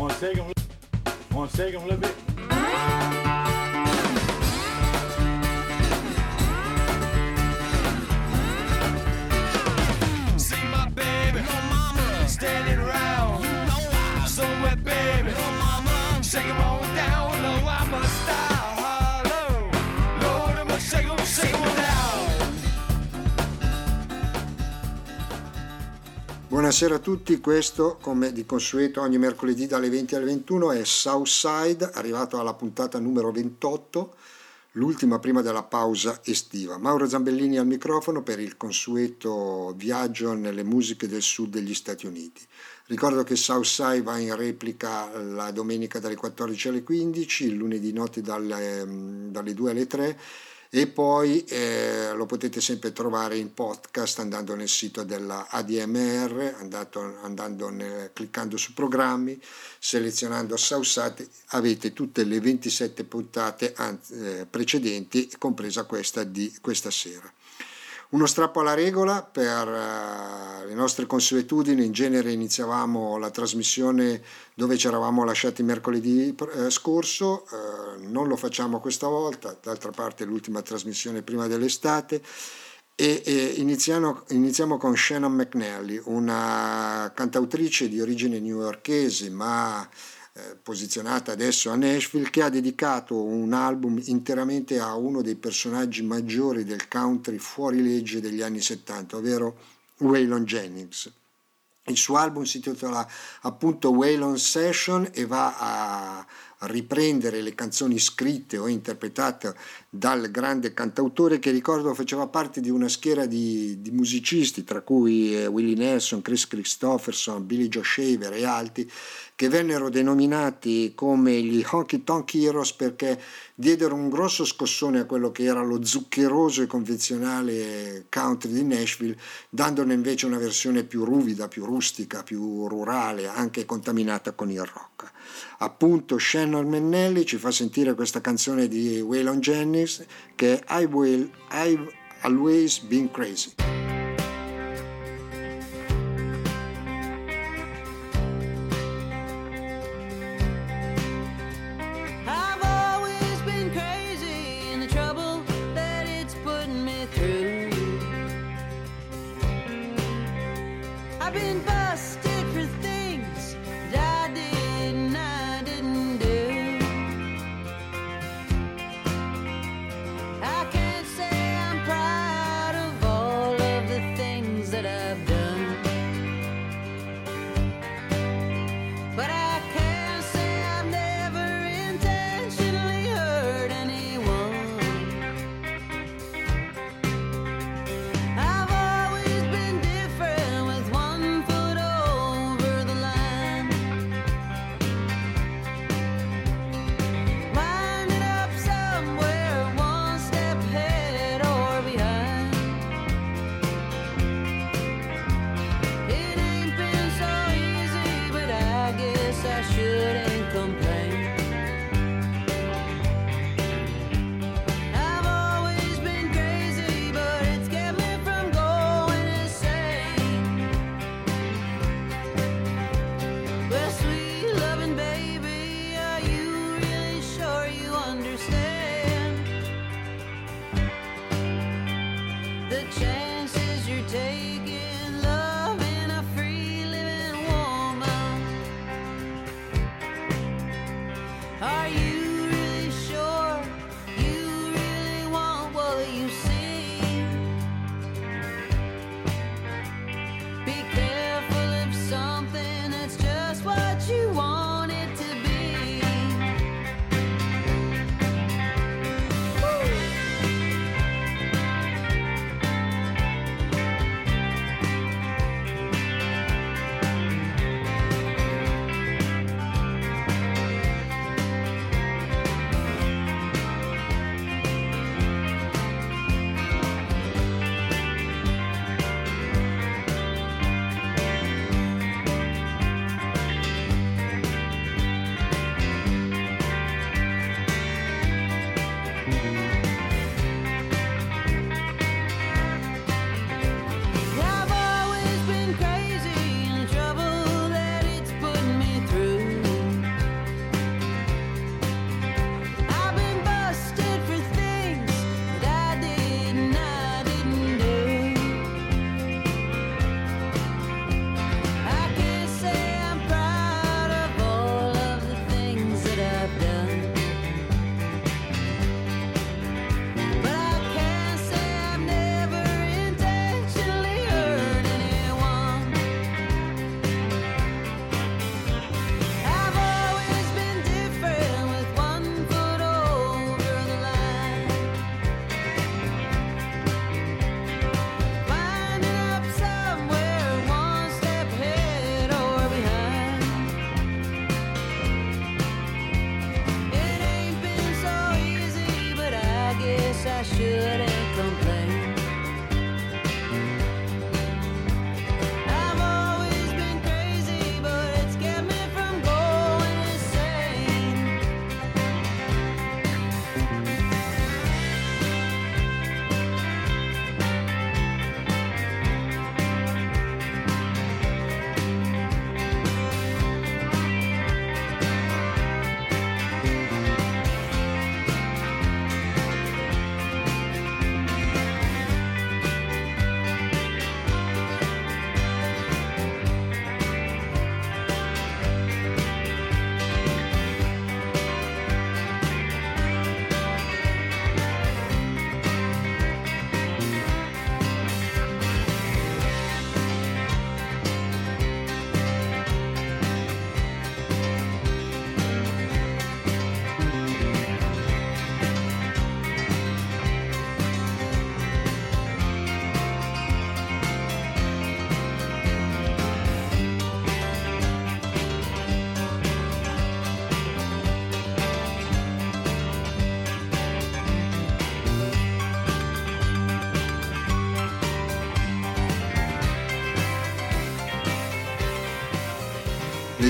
Wanna take them, wanna take them a little bit? See my baby, no mama, standing around. You know I'm somewhere, baby. No mama, shake 'em on Buonasera a tutti, questo come di consueto ogni mercoledì dalle 20 alle 21 è Southside, arrivato alla puntata numero 28, l'ultima prima della pausa estiva. Mauro Zambellini al microfono per il consueto viaggio nelle musiche del sud degli Stati Uniti. Ricordo che Southside va in replica la domenica dalle 14 alle 15, il lunedì notte dalle, dalle 2 alle 3 e poi eh, lo potete sempre trovare in podcast andando nel sito della ADMR, andato, andando nel, cliccando su programmi, selezionando Sausate, avete tutte le 27 puntate anzi, eh, precedenti, compresa questa di questa sera. Uno strappo alla regola per uh, le nostre consuetudini, in genere iniziavamo la trasmissione dove ci eravamo lasciati mercoledì eh, scorso, uh, non lo facciamo questa volta, d'altra parte l'ultima trasmissione prima dell'estate. E, iniziamo, iniziamo, con Shannon McNally, una cantautrice di origine newyorkese ma eh, posizionata adesso a Nashville, che ha dedicato un album interamente a uno dei personaggi maggiori del country fuori legge degli anni 70, ovvero Waylon Jennings. Il suo album si intitola appunto Waylon Session e va a riprendere le canzoni scritte o interpretate dal grande cantautore che ricordo faceva parte di una schiera di, di musicisti, tra cui eh, Willie Nelson, Chris Christopherson, Billy Joe Shaver e altri, che vennero denominati come gli Honky Tonk Heroes perché diedero un grosso scossone a quello che era lo zuccheroso e convenzionale country di Nashville, dandone invece una versione più ruvida, più rustica, più rurale, anche contaminata con il rock. Appunto Shannon Mennelli ci fa sentire questa canzone di Waylon Jennings che è I Will, I've Always Been Crazy. the chances you take.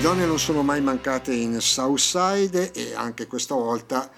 Le donne non sono mai mancate in Southside e anche questa volta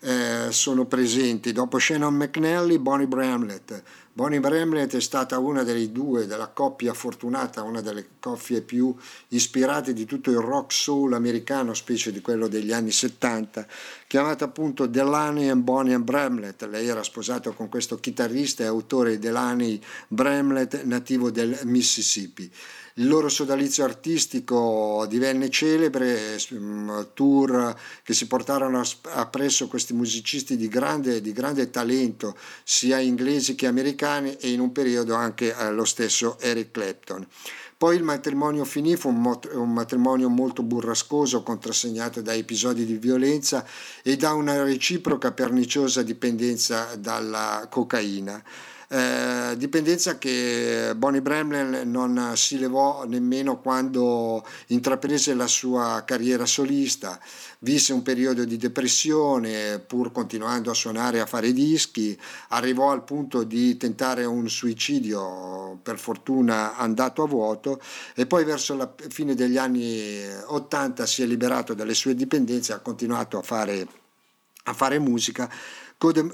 eh, sono presenti. Dopo Shannon McNally, Bonnie Bramlett. Bonnie Bramlett è stata una delle due, della coppia fortunata, una delle coppie più ispirate di tutto il rock soul americano, specie di quello degli anni 70, chiamata appunto Delaney and Bonnie and Bramlett. Lei era sposata con questo chitarrista e autore Delaney Bramlett, nativo del Mississippi. Il loro sodalizio artistico divenne celebre, mm, tour che si portarono appresso questi musicisti di grande, di grande talento, sia inglesi che americani, e in un periodo anche eh, lo stesso Eric Clapton. Poi il matrimonio finì, fu un, matrimonio molto burrascoso, contrassegnato da episodi di violenza e da una reciproca perniciosa dipendenza dalla cocaina. Eh, dipendenza che Bonnie Bramlett non si levò nemmeno quando intraprese la sua carriera solista, visse un periodo di depressione pur continuando a suonare e a fare dischi, arrivò al punto di tentare un suicidio per fortuna andato a vuoto e poi verso la fine degli anni 80 si è liberato dalle sue dipendenze e ha continuato a fare, a fare musica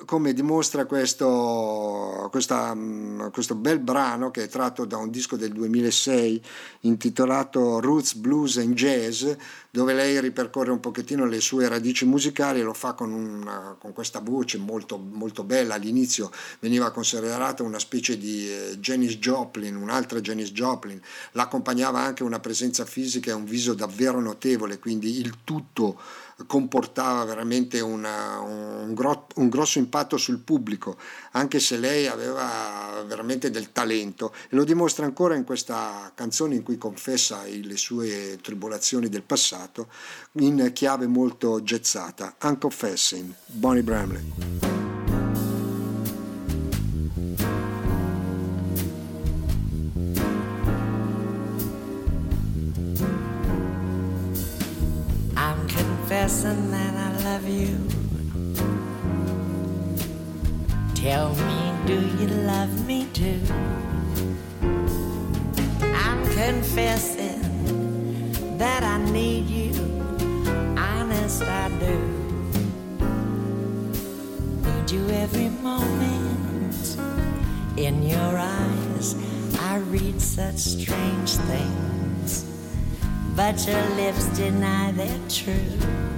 come dimostra questo, questa, mm, questo, bel brano che è tratto da un disco del 2006 intitolato Roots, Blues and Jazz, dove lei ripercorre un pochettino le sue radici musicali e lo fa con, una, con questa voce molto, molto, bella. All'inizio veniva considerata una specie di eh, Janis Joplin, un'altra Janis Joplin, l'accompagnava anche una presenza fisica e un viso davvero notevole, quindi il tutto comportava veramente una, un, un, grosso impatto sul pubblico, anche se lei aveva veramente del talento. E lo dimostra ancora in questa canzone in cui confessa le sue tribolazioni del passato in chiave molto gezzata, Unconfessing, Bonnie Confessing that I love you. Tell me, do you love me too? I'm confessing that I need you. Honest, I do. Need you every moment. In your eyes, I read such strange things but your lips deny they're true.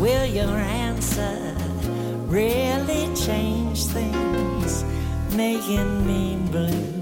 Will your answer really change things, making me blue?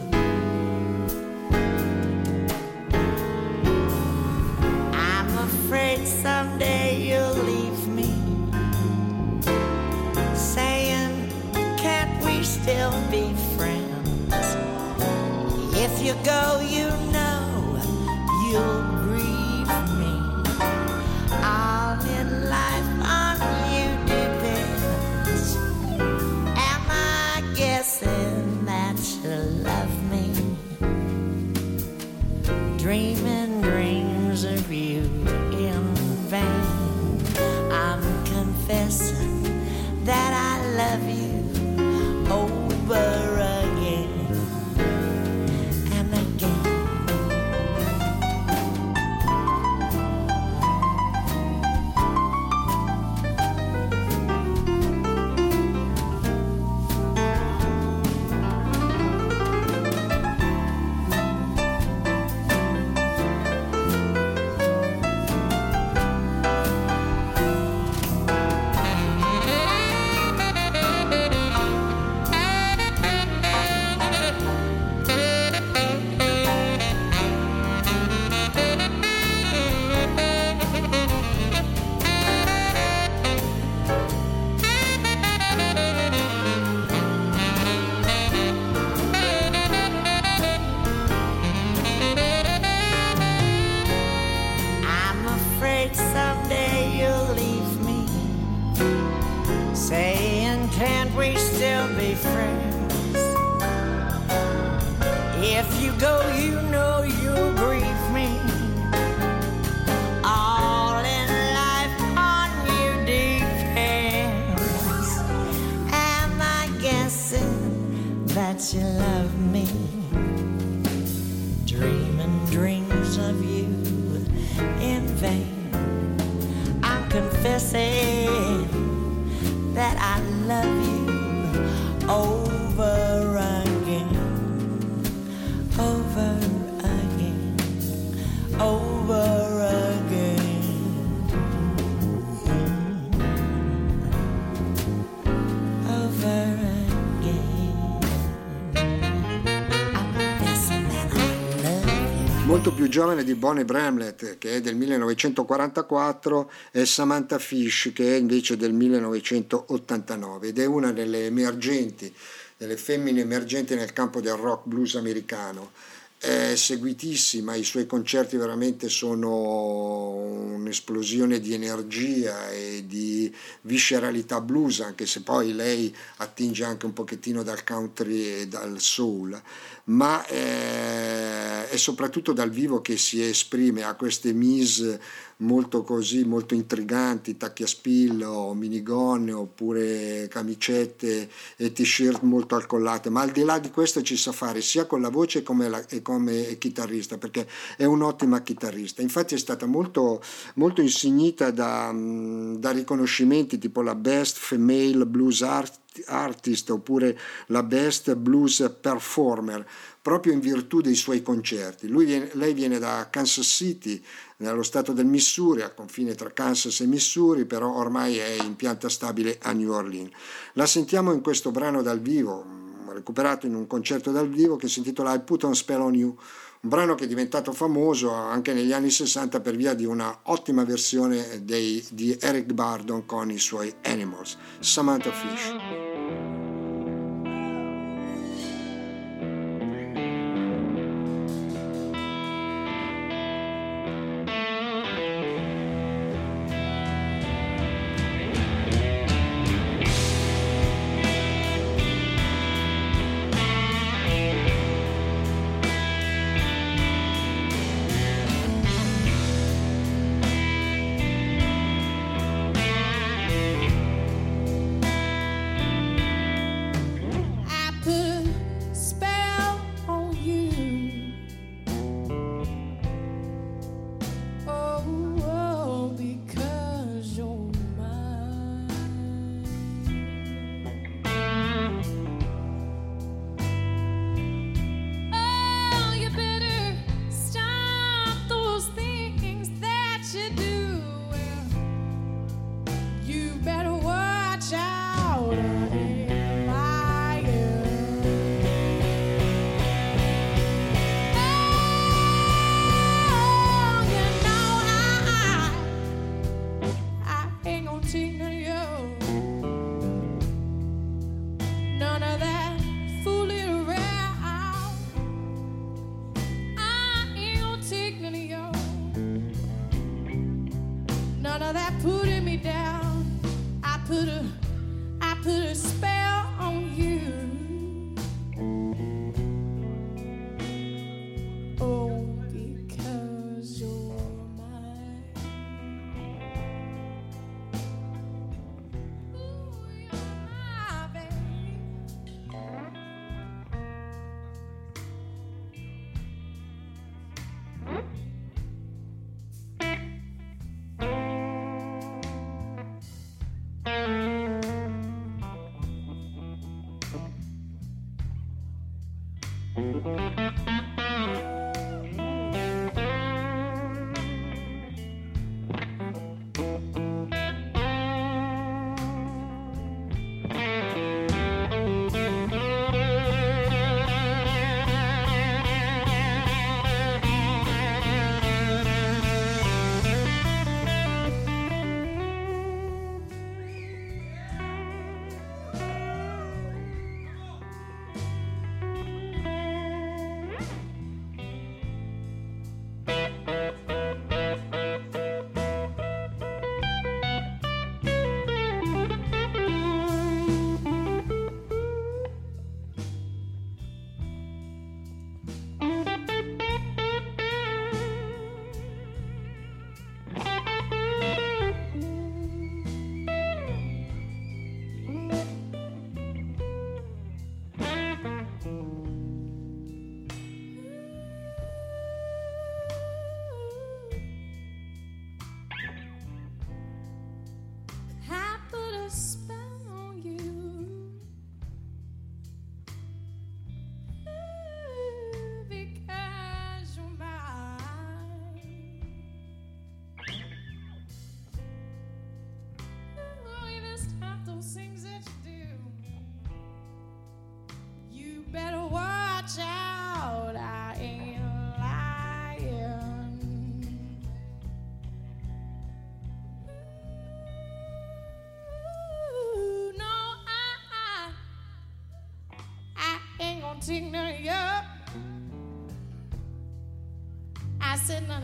Più giovane di Bonnie Bramlett, che è del 1944, e Samantha Fish, che è invece del 1989, ed è una delle emergenti, delle femmine emergenti nel campo del rock blues americano. È seguitissima, i suoi concerti veramente sono un'esplosione di energia e di visceralità blues, anche se poi lei attinge anche un pochettino dal country e dal soul, ma eh, è soprattutto dal vivo che si esprime, ha queste mise molto così, molto intriganti, tacchi a spillo, minigonne oppure camicette e t-shirt molto alcollate, ma al di là di questo ci sa fare sia con la voce come, la, e come chitarrista, perché è un'ottima chitarrista. Infatti è stata molto, molto insignita da, mm, da riconoscimenti tipo la Best Female Blues Art artist oppure la best blues performer proprio in virtù dei suoi concerti. Viene, lei viene da Kansas City, nello stato del Missouri, al confine tra Kansas e Missouri, però ormai è in pianta stabile a New Orleans. La sentiamo in questo brano dal vivo, recuperato in un concerto dal vivo che si intitola I Put on Spell on You, un brano che è diventato famoso anche negli anni 60 per via di una ottima versione dei, di Eric Bardon con i suoi Animals, Samantha Fish.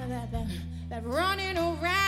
That, that, that running around.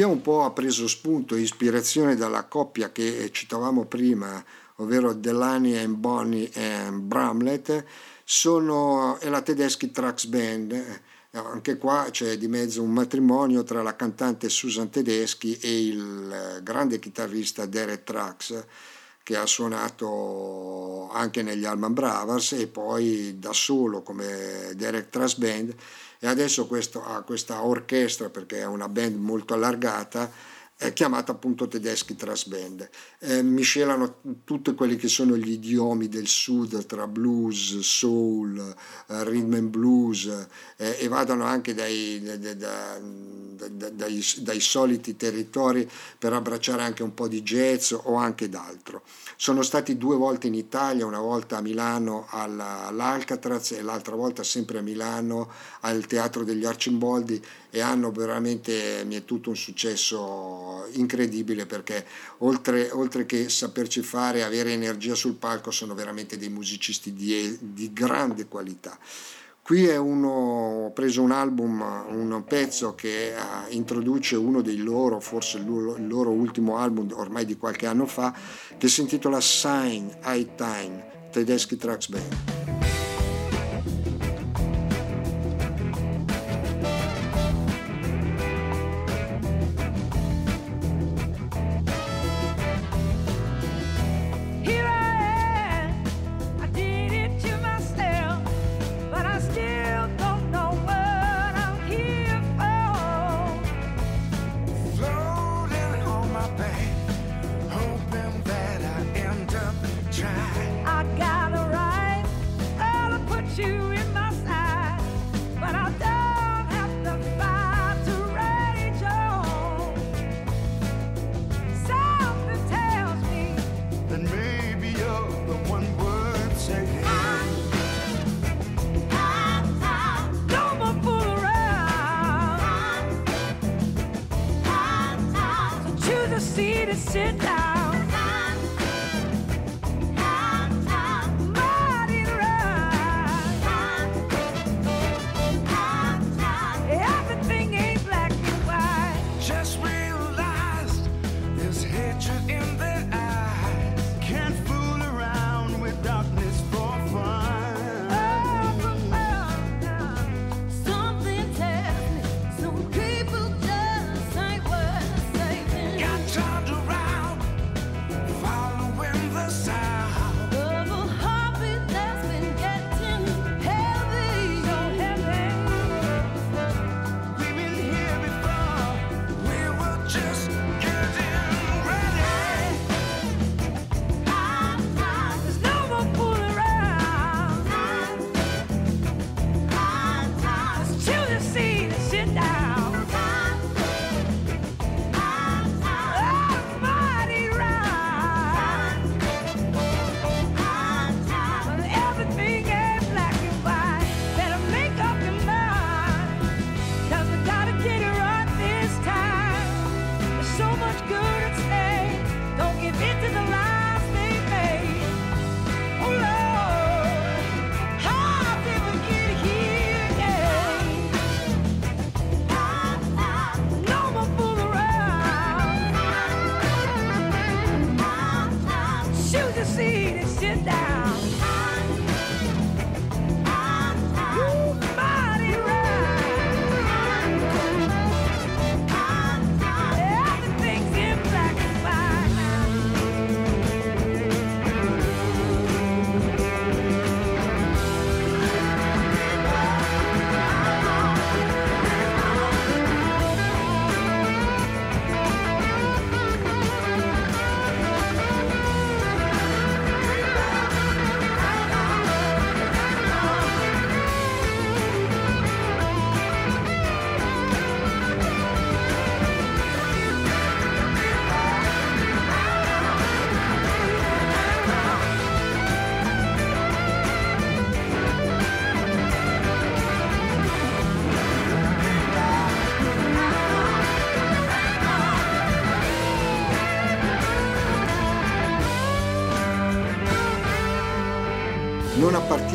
Chi un po' ha preso spunto e ispirazione dalla coppia che citavamo prima, ovvero Delany e Bonnie e Bramlett, sono è la Tedeschi Trax Band. Anche qua c'è di mezzo un matrimonio tra la cantante Susan Tedeschi e il grande chitarrista Derek Trax che ha suonato anche negli Allman Brothers e poi da solo come Derek Trax Band e adesso questo, ha questa orchestra perché è una band molto allargata è chiamata appunto Tedeschi Trash Band. Eh, miscelano tutti quelli che sono gli idiomi del sud tra blues, soul, eh, rhythm and blues eh, e vadano anche dai, da- da- da- da- dai, dai soliti territori per abbracciare anche un po' di jazz o anche d'altro. Sono stati due volte in Italia, una volta a Milano alla- all'Alcatraz e l'altra volta sempre a Milano al Teatro degli Arcimboldi e hanno veramente mietuto un successo incredibile perché oltre, oltre che saperci fare, avere energia sul palco, sono veramente dei musicisti di, di grande qualità. Qui è uno, ho preso un album, un pezzo che eh, introduce uno dei loro, forse il loro, il loro ultimo album ormai di qualche anno fa, che si intitola Sign High Time, Tedeschi Trax Band. crescer na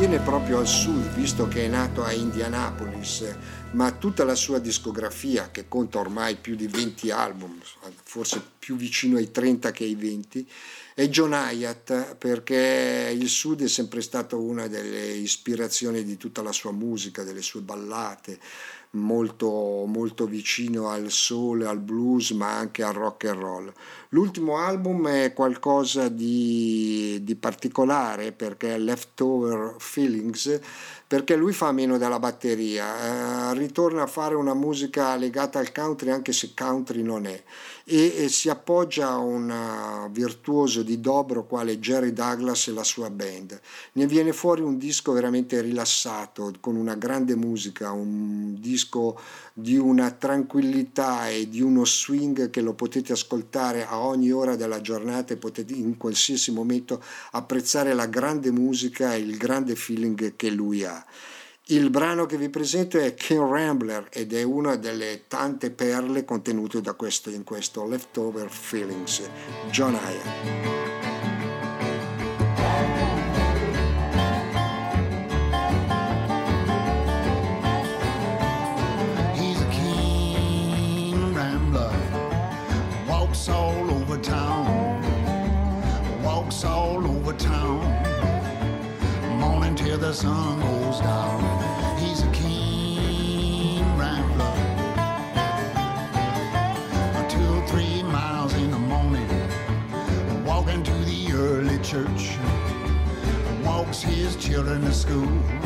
appartiene proprio al sud, visto che è nato a Indianapolis, ma tutta la sua discografia, che conta ormai più di 20 album, forse più vicino ai 30 che ai 20, è John Hyatt, perché il sud è sempre stato una delle ispirazioni di tutta la sua musica, delle sue ballate, molto, molto vicino al soul, al blues, ma anche al rock and roll. L'ultimo album è qualcosa di, di particolare perché è Leftover Feelings, perché lui fa meno della batteria, eh, ritorna a fare una musica legata al country anche se country non è e, e si appoggia a un uh, virtuoso di dobro quale Jerry Douglas e la sua band. Ne viene fuori un disco veramente rilassato, con una grande musica, un disco di una tranquillità e di uno swing che lo potete ascoltare a ogni ora della giornata e potete in qualsiasi momento apprezzare la grande musica e il grande feeling che lui ha. Il brano che vi presento è King Rambler ed è una delle tante perle contenute questo, in questo Leftover Feelings, John Hyatt. All over town, walks all over town, morning till the sun school.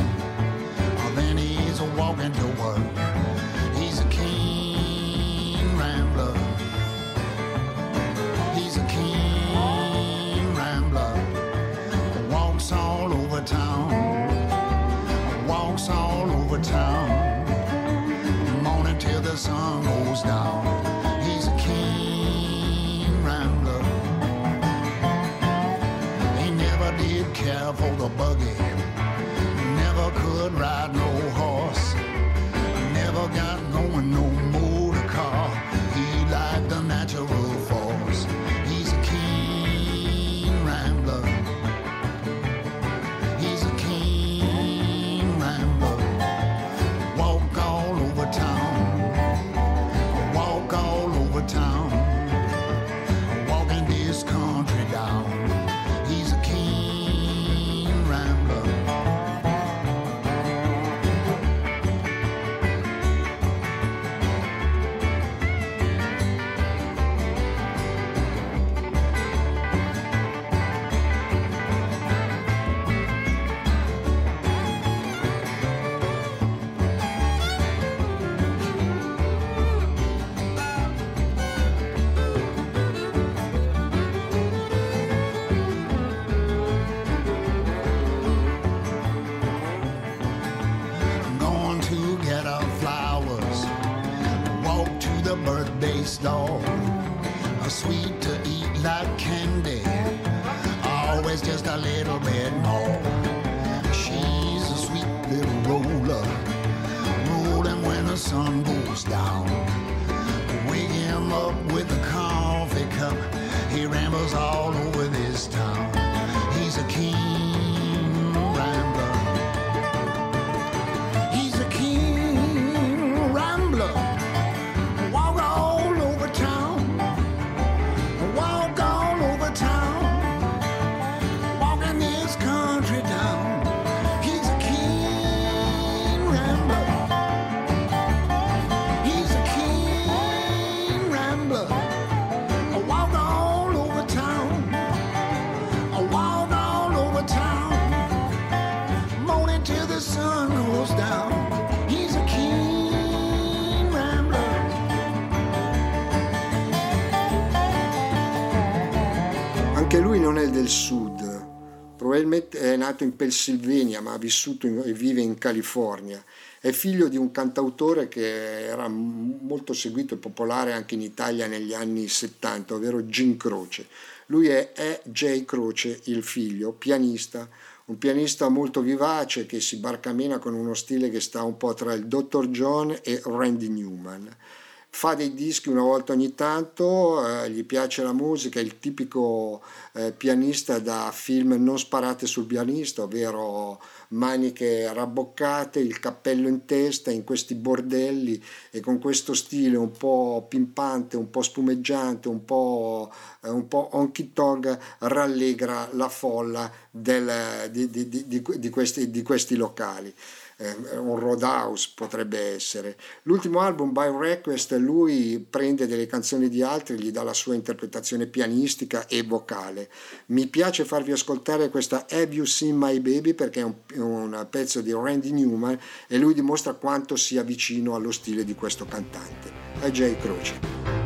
Sud, probabilmente è nato in Pennsylvania ma ha vissuto e vive in California. È figlio di un cantautore che era molto seguito e popolare anche in Italia negli anni 70, ovvero Jim Croce. Lui è E. J. Croce, il figlio, pianista, un pianista molto vivace che si barcamena con uno stile che sta un po' tra il Dr. John e Randy Newman fa dei dischi una volta ogni tanto, eh, gli piace la musica, è il tipico eh, pianista da film non sparate sul pianista, ovvero maniche rabboccate, il cappello in testa in questi bordelli e con questo stile un po' pimpante, un po' spumeggiante, un po', eh, un po' honky tonk rallegra la folla del- di, di- di- questi, di questi locali un roadhouse potrebbe essere. L'ultimo album, By Request, lui prende delle canzoni di altri, gli dà la sua interpretazione pianistica e vocale. Mi piace farvi ascoltare questa Have You Seen My Baby perché è un, un pezzo di Randy Newman e lui dimostra quanto sia vicino allo stile di questo cantante. È Jay Croce.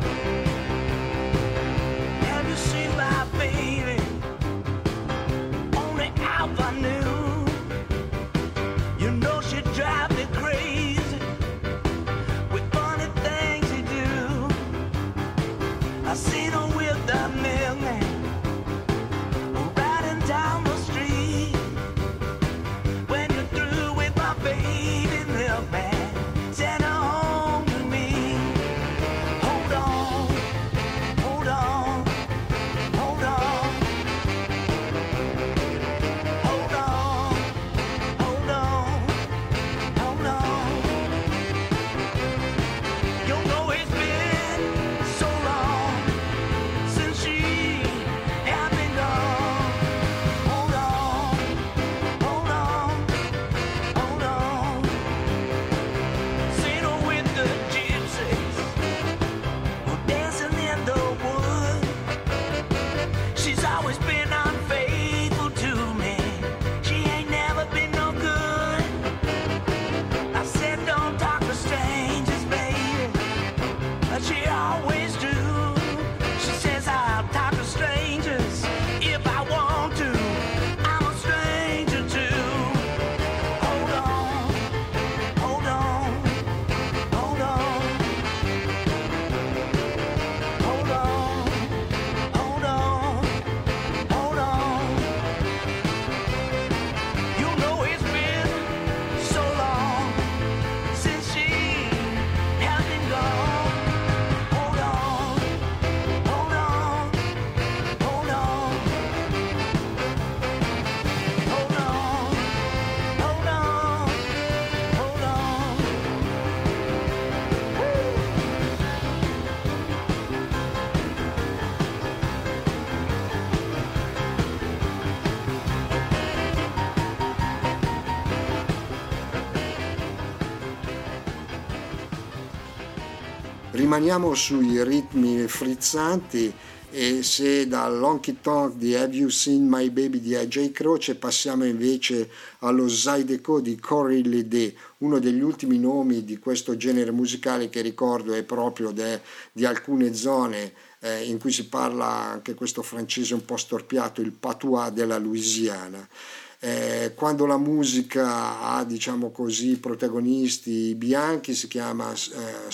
Rimaniamo sui ritmi frizzanti e se dall'honky tonk di Have You Seen My Baby di AJ Croce passiamo invece allo Zydeco di Cory Ledé, uno degli ultimi nomi di questo genere musicale che ricordo è proprio de- di alcune zone eh, in cui si parla anche questo francese un po' storpiato, il patois della Louisiana. Eh, quando la musica ha, diciamo così, protagonisti bianchi si chiama eh,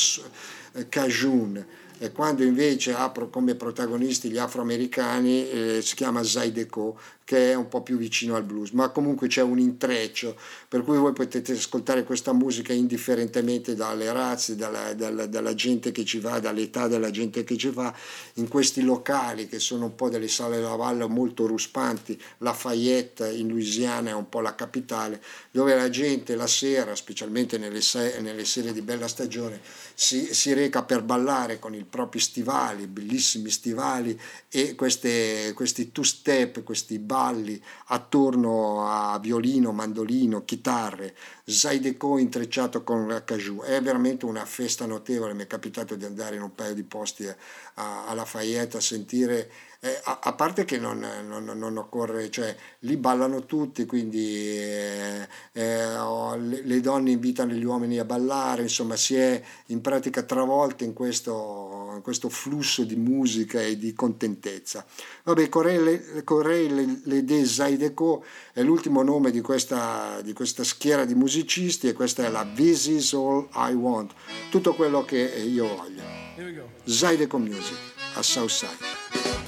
Cajun. E quando invece ha pro- come protagonisti gli afroamericani eh, si chiama Zydeco che è un po' più vicino al blues, ma comunque c'è un intreccio, per cui voi potete ascoltare questa musica indifferentemente dalle razze, dalla, dalla, dalla gente che ci va, dall'età della gente che ci va, in questi locali che sono un po' delle sale da ballo molto ruspanti, Lafayette in Louisiana è un po' la capitale, dove la gente la sera, specialmente nelle, se- nelle sere di bella stagione, si, si reca per ballare con i propri stivali, bellissimi stivali e queste, questi two-step, questi balli attorno a violino, mandolino, chitarre, Zydeco intrecciato con cajou. È veramente una festa notevole, mi è capitato di andare in un paio di posti a, a Lafayette a sentire eh, a, a, parte che non, non, non, occorre, cioè lì ballano tutti, quindi eh, eh, le, le, donne invitano gli uomini a ballare, insomma si è in pratica travolti in questo, in questo flusso di musica e di contentezza. Vabbè, Correi Le, Le De Zaideco è l'ultimo nome di questa, di questa schiera di musicisti e questa è la This is all I want, tutto quello che io voglio. Zydeco Music a Southside.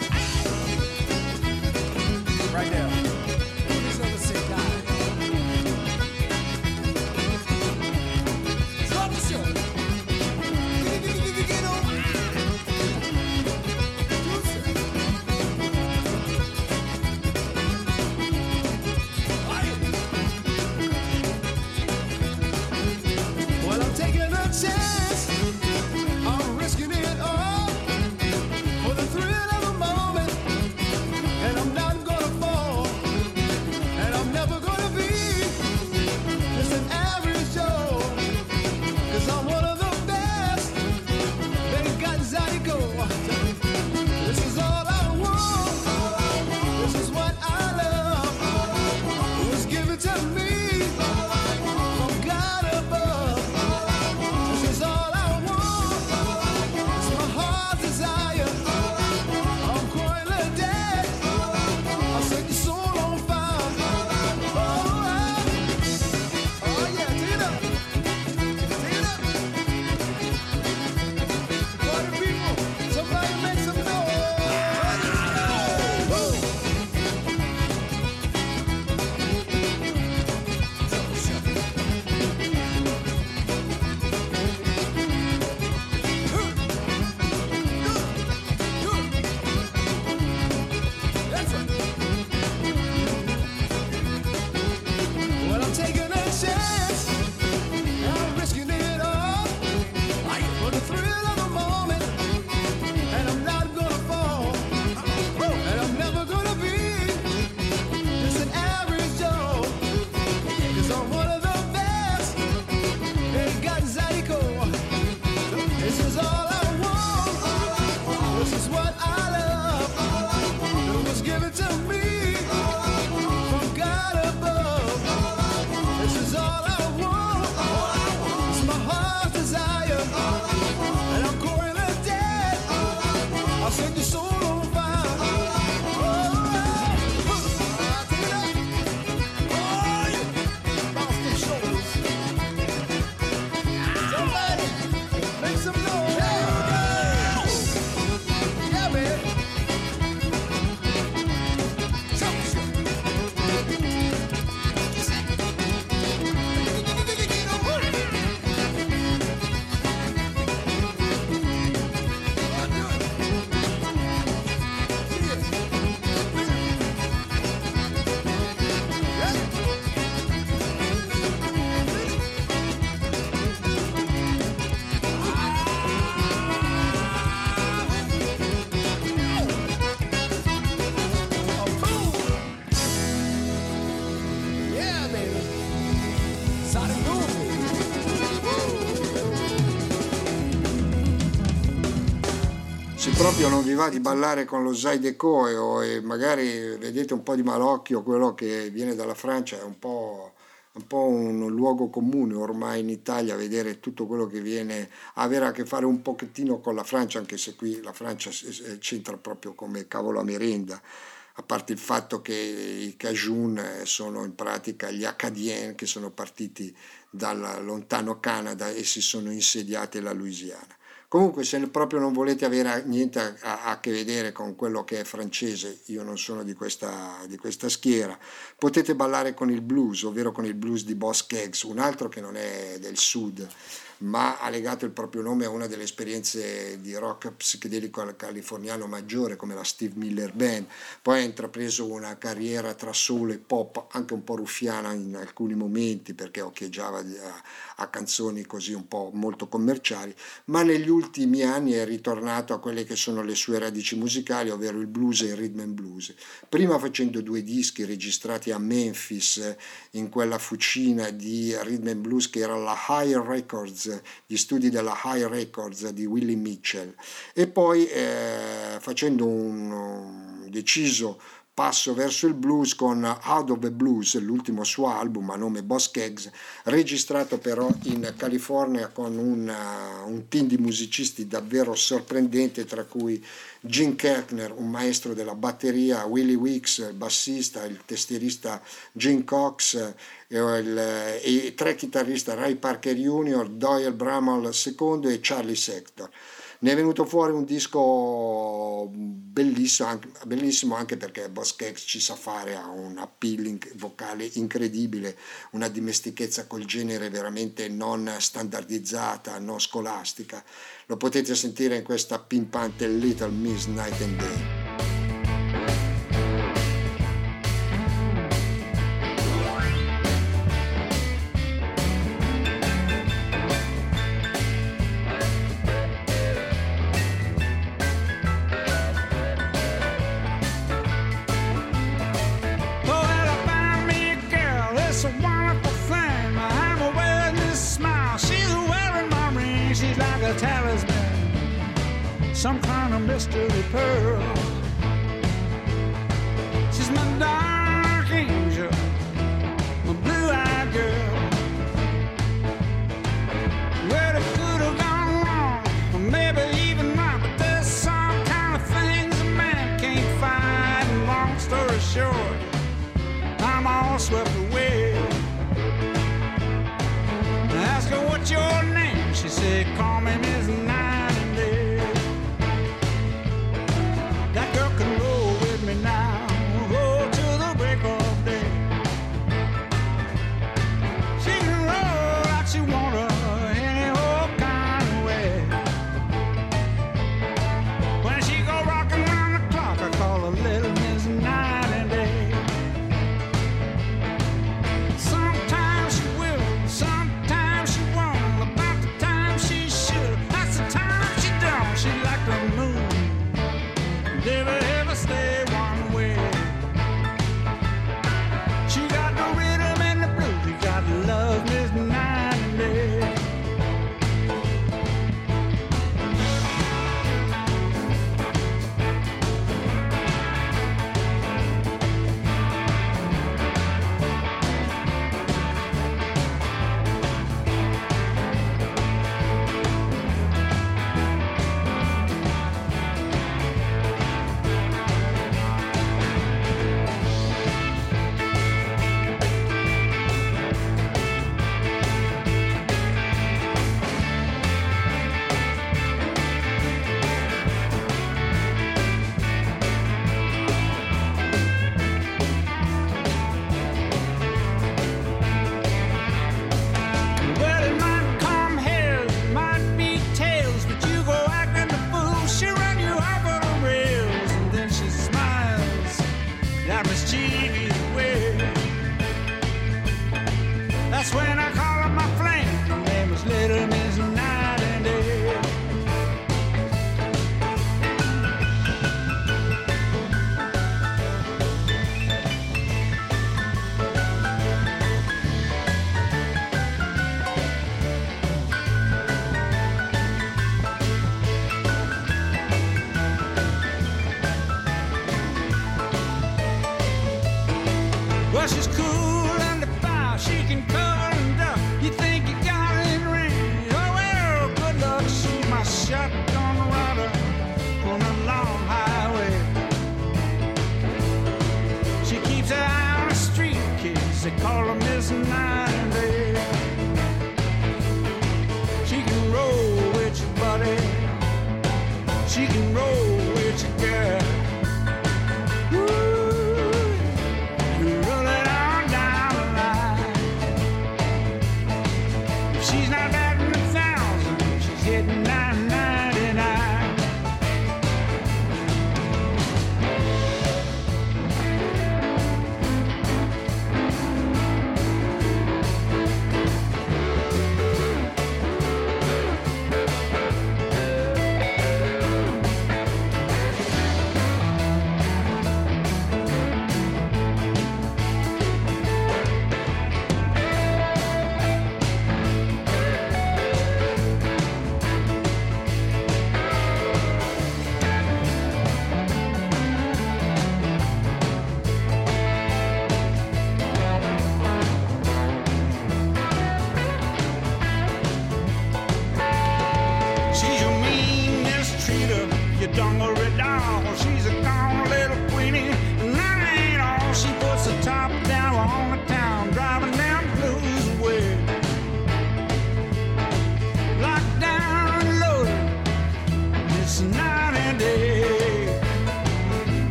Proprio non vi va di ballare con lo Zydeco e, o- e magari vedete un po' di malocchio quello che viene dalla Francia, è un po', un po' un luogo comune ormai in Italia vedere tutto quello che viene avere a che fare un pochettino con la Francia, anche se qui la Francia s- c'entra proprio come cavolo a merenda. A parte il fatto che i Cajun eh, sono in pratica gli Acadiens che sono partiti dal lontano Canada e si sono insediati alla Louisiana. Comunque, se proprio non volete avere niente a, a- a che vedere con quello che è francese, io non sono di questa, di questa schiera, potete ballare con il blues, ovvero con il blues di Boss Keggs, un altro che non è del sud, ma ha legato il proprio nome a una delle esperienze di rock psichedelico californiano maggiore come la Steve Miller Band. Poi ha intrapreso una carriera tra soul e pop anche un po' ruffiana in alcuni momenti perché occhieggiava a, a canzoni così un po' molto commerciali, ma negli ultimi anni è ritornato a quelle che sono le sue radici musicali, ovvero il blues e il rhythm and blues. Prima facendo due dischi registrati a Memphis eh, in quella fucina di rhythm and blues che era la High Records, gli studi della High Records di Willie Mitchell. E poi eh, facendo un, un deciso passo verso il blues con Out of the Blues, l'ultimo suo album a nome Boss Keggs, registrato però in California con un, uh, un team di musicisti davvero sorprendente, tra cui Gene Kerkner, un maestro della batteria, Willie Weeks, il bassista, il tastierista Gene Cox eh, i tre chitarristi Ray Parker Jr., Doyle Bramall II e Charlie Sector. Ne è venuto fuori un disco bellissimo anche, bellissimo anche perché Keggs ci sa fare, ha un appealing vocale incredibile, una dimestichezza col genere veramente non standardizzata, non scolastica. Lo potete sentire in questa pimpante Little Miss Night and Day.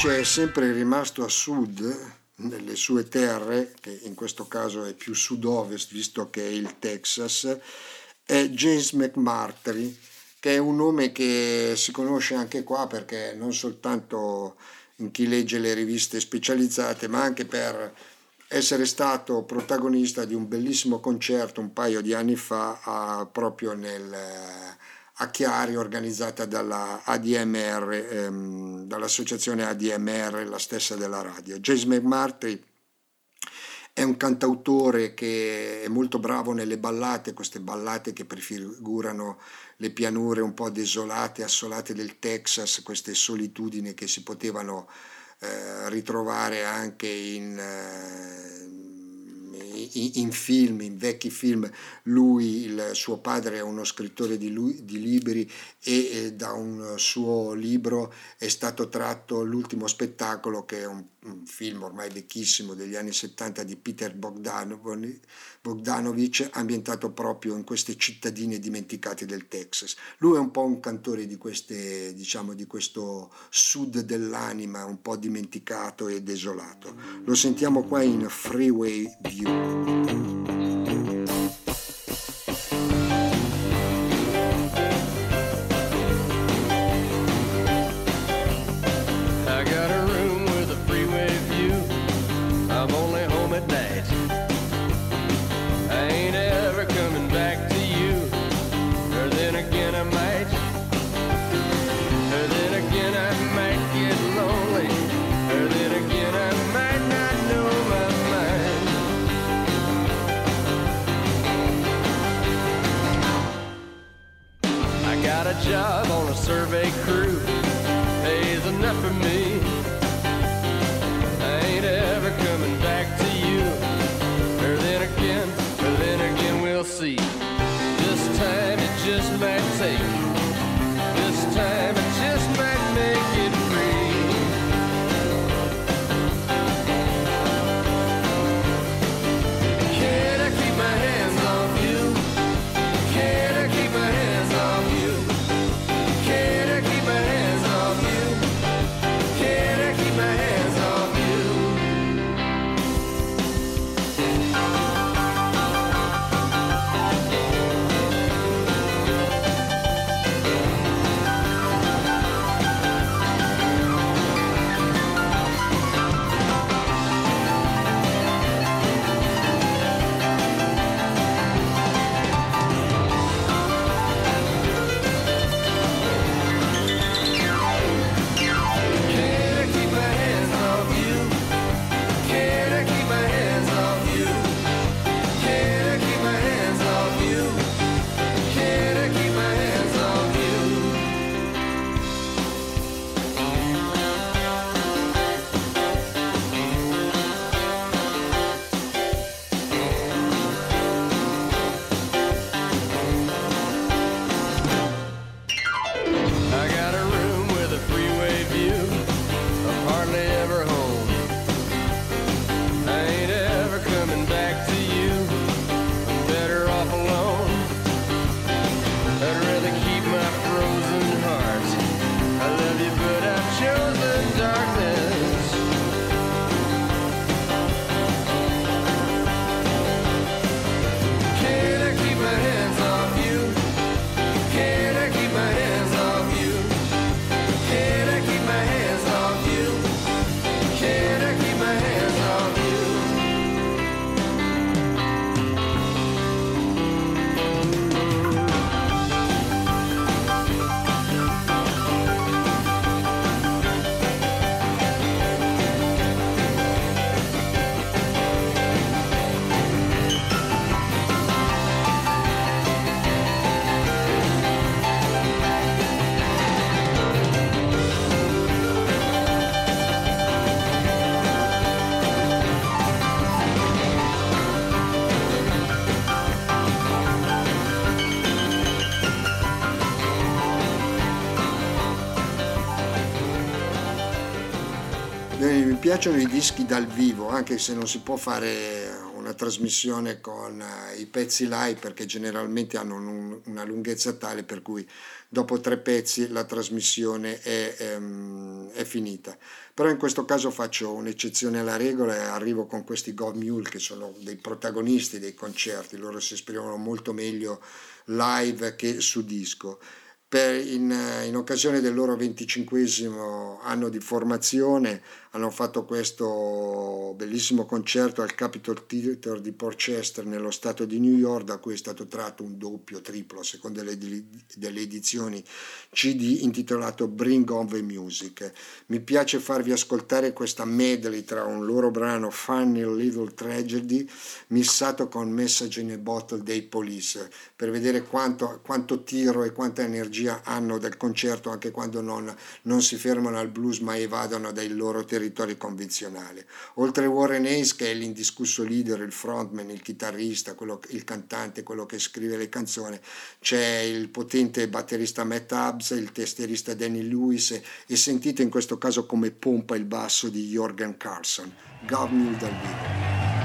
Invece è sempre rimasto a sud, nelle sue terre, che in questo caso è più sud-ovest visto che è il Texas, è James McMurtry, che è un nome che si conosce anche qua perché non soltanto in chi legge le riviste specializzate, ma anche per essere stato protagonista di un bellissimo concerto un paio di anni fa a- proprio nel, a Chiari organizzata dalla ADMR, ehm, dall'associazione ADMR, la stessa della radio. James McMurtry è un cantautore che è molto bravo nelle ballate, queste ballate che prefigurano le pianure un po' desolate, assolate del Texas, queste solitudini che si potevano eh, ritrovare anche in, eh, in- in film, in vecchi film. Lui, il suo padre è uno scrittore di, lui- di libri e eh, da un suo libro è stato tratto l'ultimo spettacolo che è un, un film ormai vecchissimo degli anni 70 di Peter Bogdanov- Bogdanovich ambientato proprio in queste cittadine dimenticate del Texas. Lui è un po' un cantore di queste, diciamo, di questo sud dell'anima un po' dimenticato e desolato. Lo sentiamo qua in Freeway View. Thank you. Piacciono i dischi dal vivo, anche se non si può fare una trasmissione con eh, i pezzi live perché generalmente hanno un- una lunghezza tale per cui dopo tre pezzi la trasmissione è, ehm, è finita. Però in questo caso faccio un'eccezione alla regola e arrivo con questi Gov Mule che sono dei protagonisti dei concerti, loro si esprimono molto meglio live che su disco. In, in occasione del loro 25 anno di formazione hanno fatto questo bellissimo concerto al Capitol Theatre di Portchester nello stato di New York da cui è stato tratto un doppio, triplo, a seconda delle, delle edizioni CD intitolato Bring On the Music. Mi piace farvi ascoltare questa medley tra un loro brano Funny Little Tragedy missato con Message in a Bottle dei Police per vedere quanto, quanto tiro e quanta energia hanno del concerto anche quando non, non si fermano al blues ma evadono dai loro territori convenzionali. Oltre a Warren Hayes che è l'indiscusso leader, il frontman, il chitarrista, quello- il cantante, quello che scrive le canzoni, c'è il potente batterista Matt Hubbs, il tastierista Danny Lewis e, sentite in questo caso come pompa il basso di Jorgen Carlson, Governor dal vivo.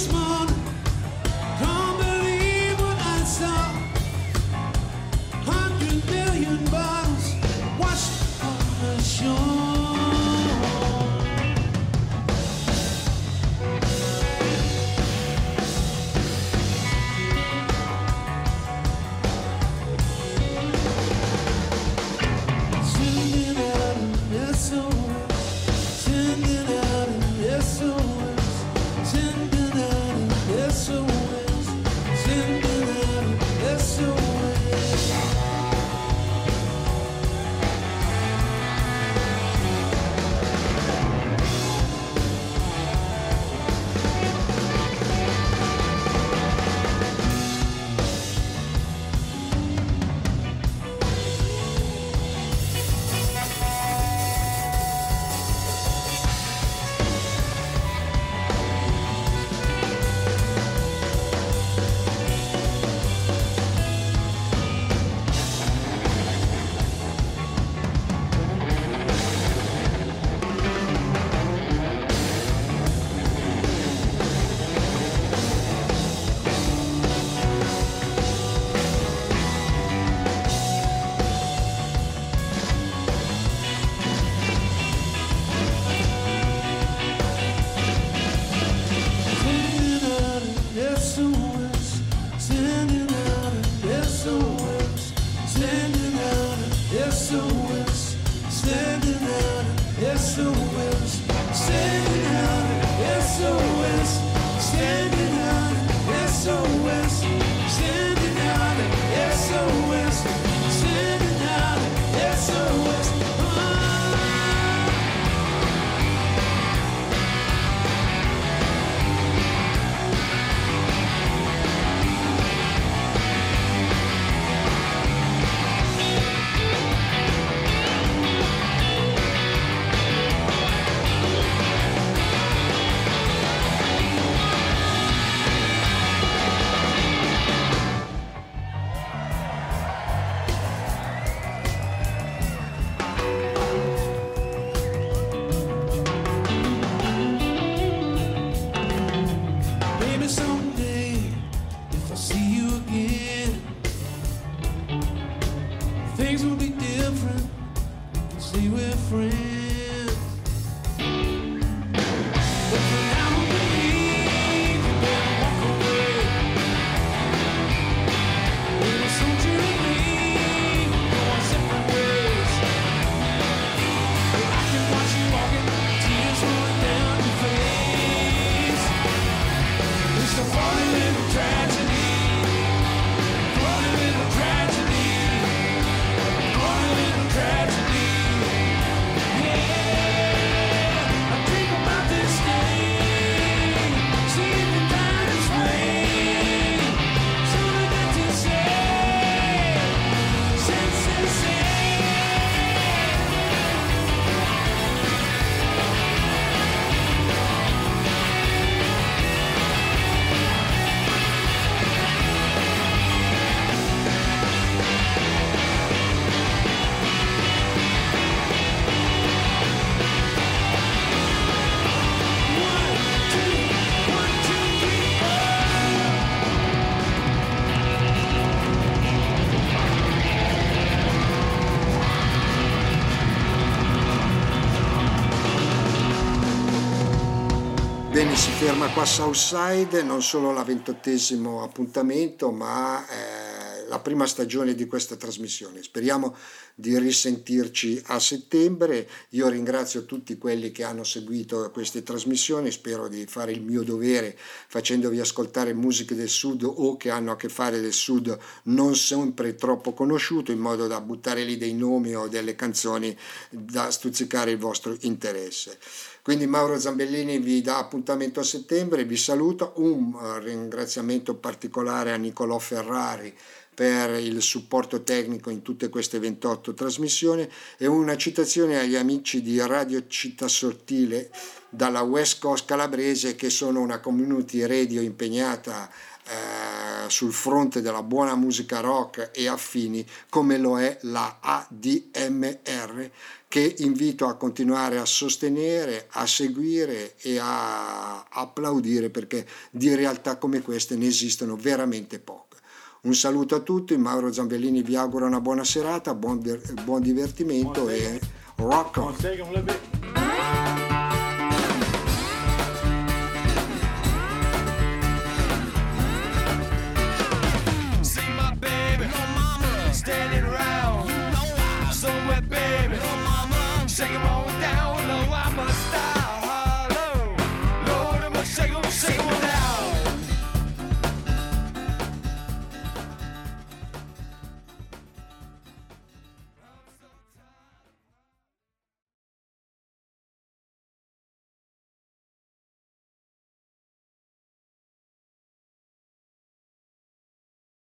small ferma qua Southside, non solo la ventottesimo appuntamento, ma eh, la prima stagione di questa trasmissione. Speriamo di risentirci a settembre. Io ringrazio tutti quelli che hanno seguito queste trasmissioni, spero di fare il mio dovere facendovi ascoltare musiche del sud o che hanno a che fare del sud non sempre troppo conosciuto, in modo da buttare lì dei nomi o delle canzoni da stuzzicare il vostro interesse. Quindi Mauro Zambellini vi dà appuntamento a settembre, vi saluto, Un eh, ringraziamento particolare a Nicolò Ferrari per il supporto tecnico in tutte queste 28 trasmissioni e una citazione agli amici di Radio Città Sottile dalla West Coast calabrese che sono una community radio impegnata eh, sul fronte della buona musica rock e affini come lo è la ADMR che invito a continuare a sostenere, a seguire e a applaudire perché di realtà come queste ne esistono veramente poche. Un saluto a tutti, Mauro Zambellini vi augura una buona serata, buon, buon divertimento e rock on!